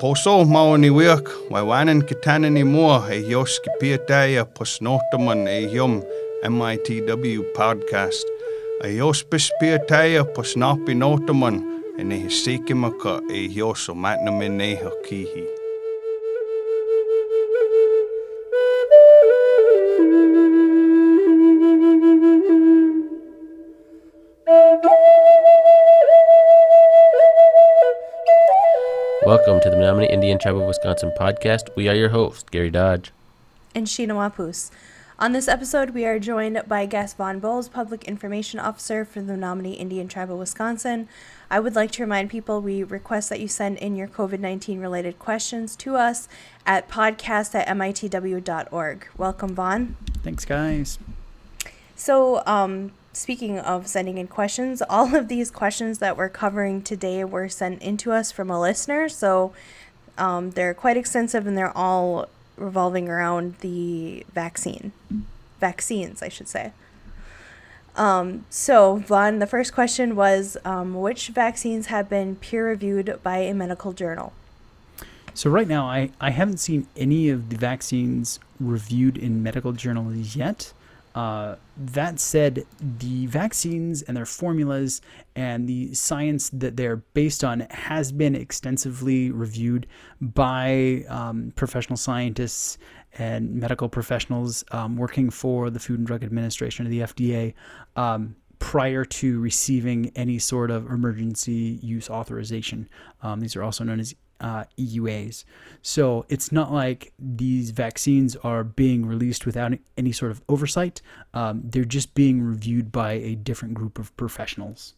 poso maoni wiak, wai wanan kitana ni mua e posnotaman e MITW podcast. A yos pispiataya posnapi notaman e ne hisikimaka e yoso matnamin neha kihi. Welcome to the Menominee Indian Tribe of Wisconsin podcast. We are your hosts, Gary Dodge. and Sheena Wapus. On this episode, we are joined by Gus Vaughn Bowles, Public Information Officer for the Menominee Indian Tribe of Wisconsin. I would like to remind people we request that you send in your COVID 19 related questions to us at podcast at mitw.org. Welcome, Vaughn. Thanks, guys. So, um, speaking of sending in questions, all of these questions that we're covering today were sent in to us from a listener. So, um, they're quite extensive and they're all revolving around the vaccine. Vaccines, I should say. Um, so, Vaughn, the first question was um, which vaccines have been peer reviewed by a medical journal? So right now, I, I haven't seen any of the vaccines reviewed in medical journals yet. Uh, that said, the vaccines and their formulas and the science that they're based on has been extensively reviewed by um, professional scientists and medical professionals um, working for the Food and Drug Administration or the FDA. Um, prior to receiving any sort of emergency use authorization. Um, these are also known as uh, EUAs. So it's not like these vaccines are being released without any sort of oversight. Um, they're just being reviewed by a different group of professionals.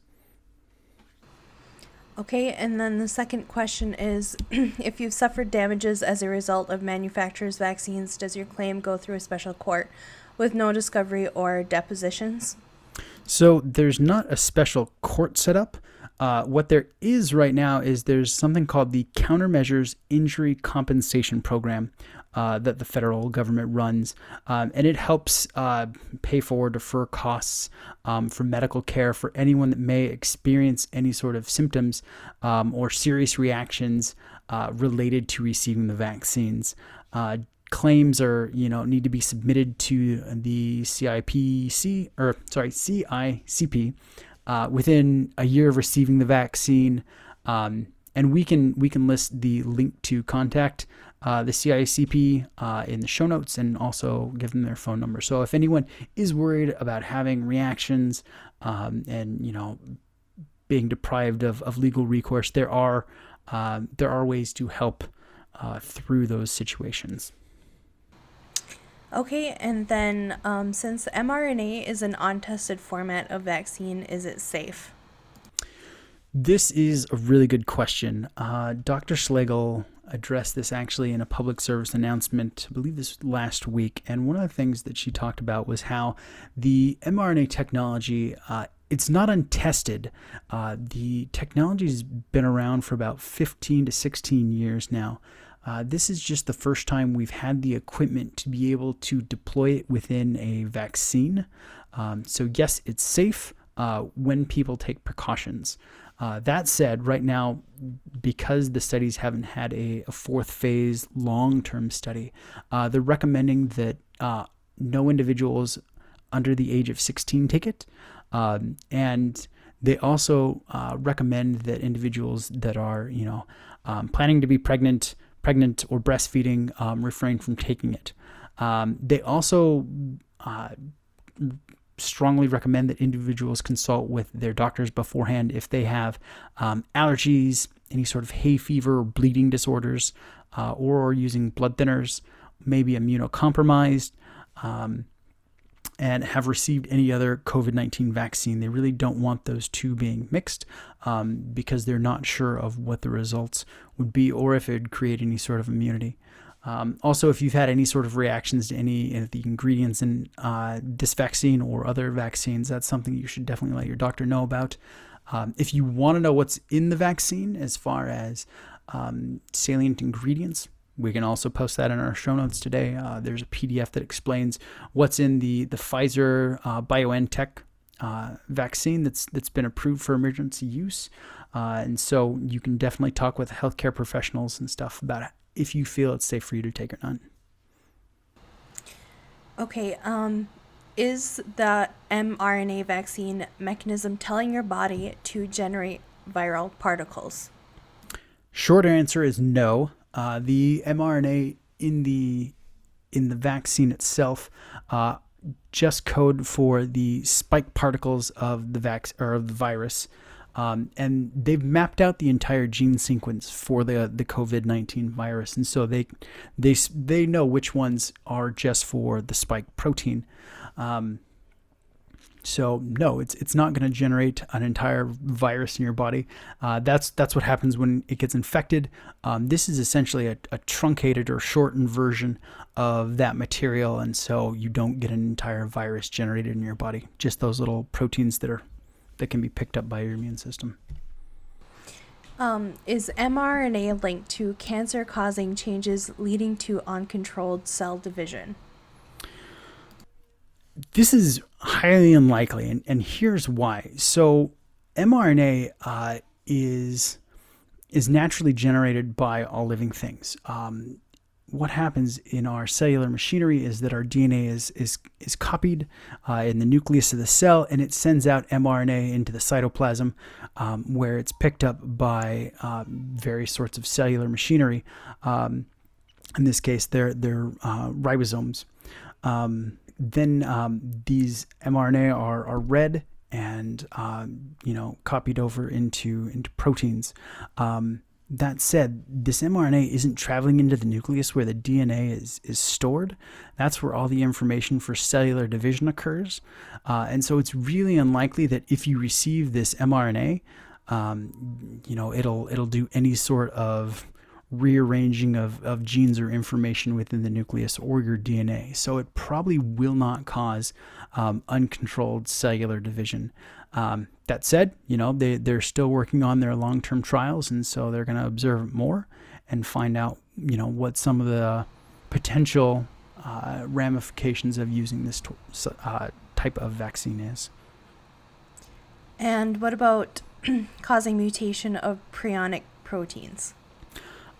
Okay, and then the second question is if you've suffered damages as a result of manufacturers' vaccines, does your claim go through a special court with no discovery or depositions? So there's not a special court set up. Uh, what there is right now is there's something called the Countermeasures Injury Compensation Program uh, that the federal government runs, um, and it helps uh, pay for or defer costs um, for medical care for anyone that may experience any sort of symptoms um, or serious reactions uh, related to receiving the vaccines. Uh, claims are you know need to be submitted to the CIPC or sorry CICP uh, within a year of receiving the vaccine, um, and we can we can list the link to contact uh, the CICP uh, in the show notes and also give them their phone number. So if anyone is worried about having reactions um, and you know being deprived of, of legal recourse, there are um, there are ways to help uh, through those situations. Okay, and then um, since mRNA is an untested format of vaccine, is it safe? This is a really good question. Uh, Dr. Schlegel addressed this actually in a public service announcement, I believe this last week. And one of the things that she talked about was how the mRNA technology. Uh, it's not untested. Uh, the technology's been around for about 15 to 16 years now. Uh, this is just the first time we've had the equipment to be able to deploy it within a vaccine. Um, so, yes, it's safe uh, when people take precautions. Uh, that said, right now, because the studies haven't had a, a fourth phase long term study, uh, they're recommending that uh, no individuals under the age of 16 take it. Um, and they also recommend that individuals that are, you know, um, planning to be pregnant, pregnant or breastfeeding um, refrain from taking it. Um, they also uh, strongly recommend that individuals consult with their doctors beforehand if they have um, allergies, any sort of hay fever or bleeding disorders, uh, or using blood thinners, maybe immunocompromised. Um, and have received any other COVID 19 vaccine. They really don't want those two being mixed um, because they're not sure of what the results would be or if it would create any sort of immunity. Um, also, if you've had any sort of reactions to any of the ingredients in uh, this vaccine or other vaccines, that's something you should definitely let your doctor know about. Um, if you want to know what's in the vaccine as far as um, salient ingredients, we can also post that in our show notes today. Uh, there's a PDF that explains what's in the the Pfizer uh, BioNTech uh, vaccine that's that's been approved for emergency use, uh, and so you can definitely talk with healthcare professionals and stuff about if you feel it's safe for you to take or not. Okay, um, is the mRNA vaccine mechanism telling your body to generate viral particles? Short answer is no. Uh, the mRNA in the in the vaccine itself uh, just code for the spike particles of the vac- or of the virus. Um, and they've mapped out the entire gene sequence for the the COVID nineteen virus, and so they they they know which ones are just for the spike protein. Um, so no, it's it's not going to generate an entire virus in your body. Uh, that's that's what happens when it gets infected. Um, this is essentially a, a, truncated or shortened version of that material, and so you don't get an entire virus generated in your body. Just those little proteins that are that can be picked up by your immune system. Um, is mRNA linked to cancer-causing changes leading to uncontrolled cell division? This is highly unlikely, and, and here's why. So, mRNA uh, is is naturally generated by all living things. Um, what happens in our cellular machinery is that our DNA is is is copied uh, in the nucleus of the cell, and it sends out mRNA into the cytoplasm, um, where it's picked up by uh, various sorts of cellular machinery. Um, in this case, they're they're uh, ribosomes. Um, then um, these mRNA are, are read and um, you know copied over into into proteins. Um, that said, this mRNA isn't traveling into the nucleus where the DNA is is stored. That's where all the information for cellular division occurs, uh, and so it's really unlikely that if you receive this mRNA, um, you know it'll it'll do any sort of rearranging of, of genes or information within the nucleus or your DNA. So it probably will not cause um, uncontrolled cellular division. Um, that said, you know, they, they're still working on their long term trials, and so they're going to observe more and find out, you know, what some of the potential uh, ramifications of using this uh, type of vaccine is. And what about causing mutation of prionic proteins?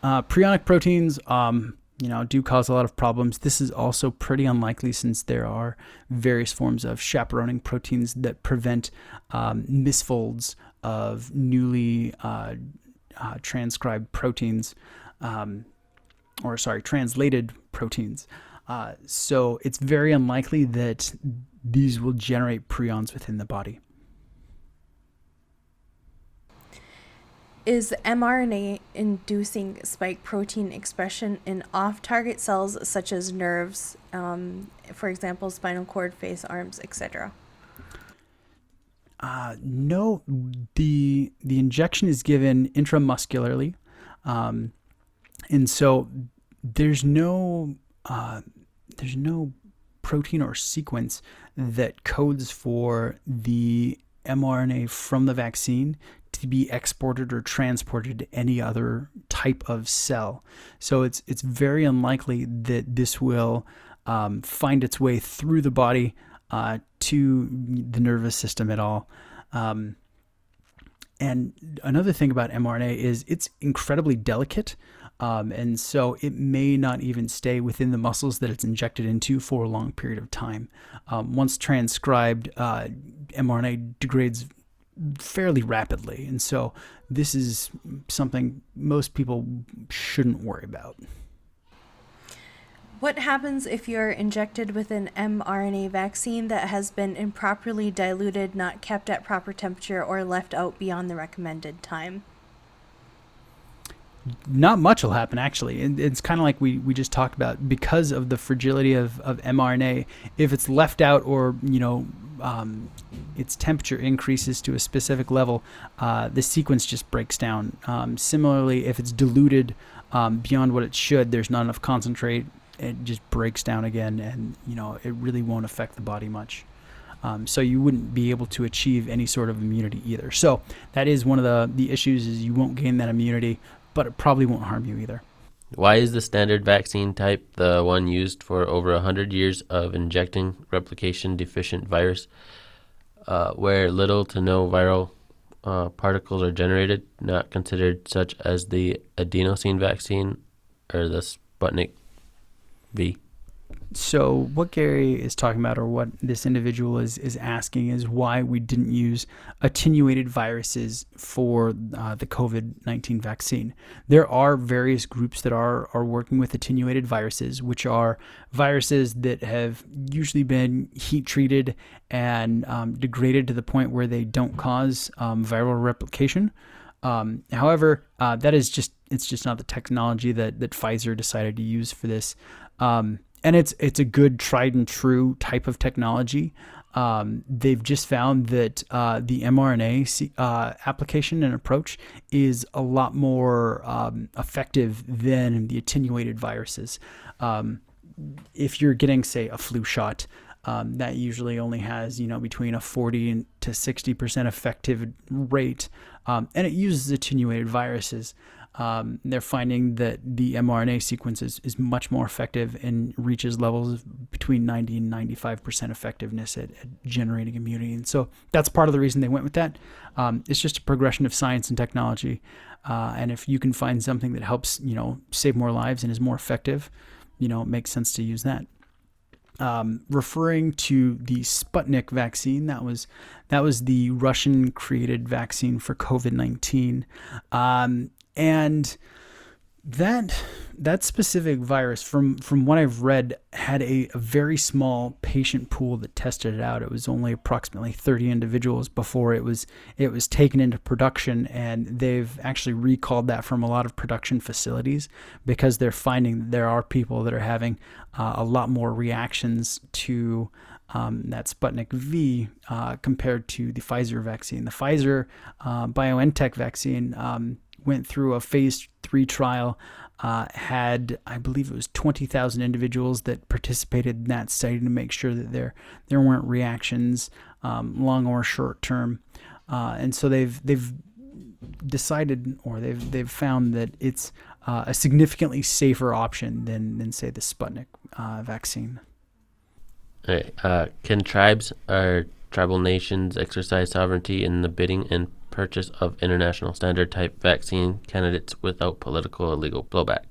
Uh, prionic proteins, um, you know, do cause a lot of problems. This is also pretty unlikely since there are various forms of chaperoning proteins that prevent um, misfolds of newly uh, uh, transcribed proteins, um, or sorry, translated proteins. Uh, so it's very unlikely that these will generate prions within the body. Is mRNA inducing spike protein expression in off target cells such as nerves, um, for example, spinal cord, face, arms, etc.? Uh, no, the the injection is given intramuscularly, um, and so there's no uh, there's no protein or sequence that codes for the mRNA from the vaccine to be exported or transported to any other type of cell. So it's it's very unlikely that this will um, find its way through the body uh, to the nervous system at all. Um, and another thing about mRNA is it's incredibly delicate. Um, and so it may not even stay within the muscles that it's injected into for a long period of time. Um, once transcribed, uh, mRNA degrades fairly rapidly. And so this is something most people shouldn't worry about. What happens if you're injected with an mRNA vaccine that has been improperly diluted, not kept at proper temperature, or left out beyond the recommended time? Not much will happen, actually. It's kind of like we, we just talked about. Because of the fragility of, of mRNA, if it's left out or, you know, um, its temperature increases to a specific level, uh, the sequence just breaks down. Um, similarly, if it's diluted um, beyond what it should, there's not enough concentrate. It just breaks down again, and you know it really won't affect the body much. Um, so you wouldn't be able to achieve any sort of immunity either. So that is one of the the issues is you won't gain that immunity, but it probably won't harm you either. Why is the standard vaccine type the one used for over 100 years of injecting replication deficient virus uh, where little to no viral uh, particles are generated, not considered such as the adenosine vaccine or the Sputnik V. So what Gary is talking about, or what this individual is is asking, is why we didn't use attenuated viruses for uh, the COVID nineteen vaccine. There are various groups that are are working with attenuated viruses, which are viruses that have usually been heat treated and um, degraded to the point where they don't cause um, viral replication. Um, however, uh, that is just it's just not the technology that that Pfizer decided to use for this. Um, and it's it's a good tried and true type of technology. Um, they've just found that uh, the mRNA uh, application and approach is a lot more um, effective than the attenuated viruses. Um, if you're getting, say, a flu shot, um, that usually only has you know between a 40 to 60 percent effective rate, um, and it uses attenuated viruses. Um, they're finding that the mRNA sequence is, is much more effective and reaches levels between 90 and 95% effectiveness at, at, generating immunity. And so that's part of the reason they went with that. Um, it's just a progression of science and technology. Uh, and if you can find something that helps, you know, save more lives and is more effective, you know, it makes sense to use that. Um, referring to the Sputnik vaccine. That was that was the Russian created vaccine for COVID nineteen. Um, and that that specific virus from from what i've read had a, a, very small patient pool that tested it out it was only approximately 30 individuals before it was it was taken into production and they've actually recalled that from a lot of production facilities because they're finding that there are people that are having uh, a lot more reactions to um, that Sputnik V uh, compared to the Pfizer vaccine. The Pfizer uh, BioNTech vaccine um, went through a phase three trial, uh, had I believe it was twenty thousand individuals that participated in that study to make sure that there there weren't reactions, um, long or short term, uh, and so they've they've decided or they've they've found that it's uh, a significantly safer option than than say the Sputnik uh, vaccine. Uh, can tribes or tribal nations exercise sovereignty in the bidding and purchase of international standard type vaccine candidates without political or legal blowback.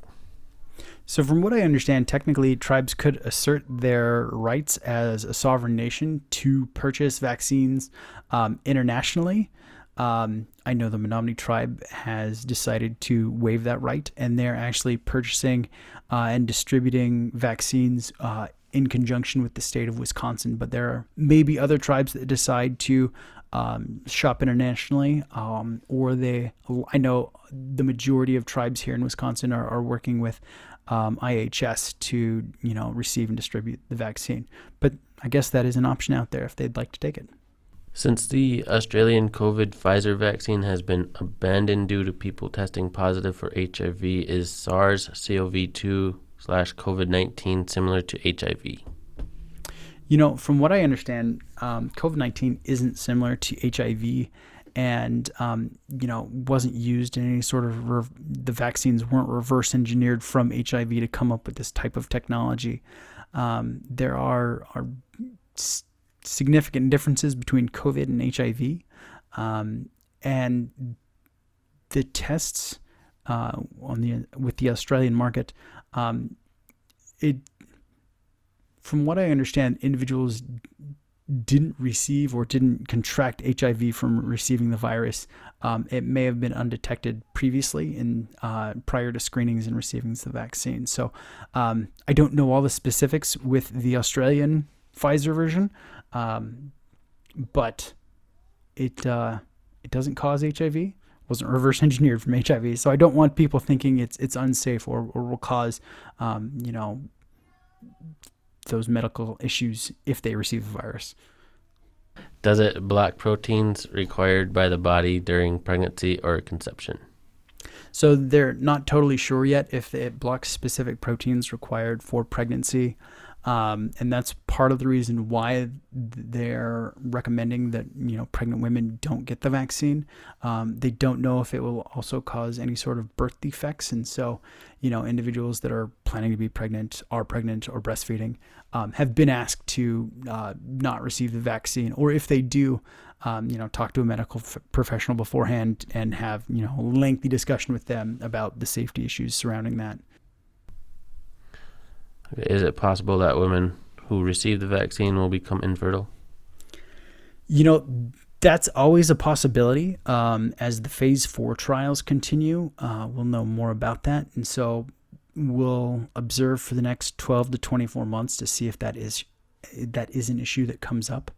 So, from what I understand, technically, tribes could assert their rights as a sovereign nation to purchase vaccines um, internationally. Um, I know the Menominee tribe has decided to waive that right, and they're actually purchasing uh, and distributing vaccines uh, in conjunction with the state of Wisconsin. But there are maybe other tribes that decide to um, shop internationally, um, or they. I know the majority of tribes here in Wisconsin are, are working with um, IHS to you know receive and distribute the vaccine. But I guess that is an option out there if they'd like to take it. Since the Australian COVID Pfizer vaccine has been abandoned due to people testing positive for HIV, is SARS CoV 2 slash COVID 19 similar to HIV? You know, from what I understand, um, COVID 19 isn't similar to HIV and, um, you know, wasn't used in any sort of, re- the vaccines weren't reverse engineered from HIV to come up with this type of technology. Um, there are, are s- significant differences between COVID and HIV. Um, and the tests uh, on the with the Australian market, um, it from what I understand, individuals didn't receive or didn't contract HIV from receiving the virus. Um, it may have been undetected previously in uh, prior to screenings and receiving the vaccine. So um, I don't know all the specifics with the Australian Pfizer version, um, but it uh, it doesn't cause HIV. wasn't reverse engineered from HIV, so I don't want people thinking it's it's unsafe or, or will cause um, you know those medical issues if they receive the virus. Does it block proteins required by the body during pregnancy or conception? So they're not totally sure yet if it blocks specific proteins required for pregnancy. Um, and that's part of the reason why they're recommending that you know pregnant women don't get the vaccine. Um, they don't know if it will also cause any sort of birth defects, and so you know individuals that are planning to be pregnant, are pregnant or breastfeeding, um, have been asked to uh, not receive the vaccine, or if they do, um, you know, talk to a medical f- professional beforehand and have you know a lengthy discussion with them about the safety issues surrounding that. Is it possible that women who receive the vaccine will become infertile? You know, that's always a possibility. Um, as the phase four trials continue, uh, we'll know more about that. And so we'll observe for the next 12 to 24 months to see if that is that is an issue that comes up.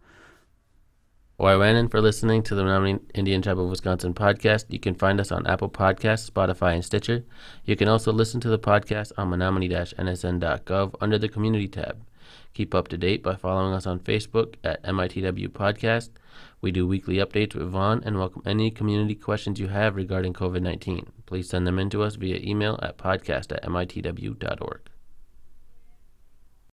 Waiwanan for listening to the Menominee Indian Tribe of Wisconsin podcast. You can find us on Apple Podcasts, Spotify, and Stitcher. You can also listen to the podcast on menominee-nsn.gov under the Community tab. Keep up to date by following us on Facebook at MITW Podcast. We do weekly updates with Vaughn and welcome any community questions you have regarding COVID 19. Please send them in to us via email at podcast at mitw.org.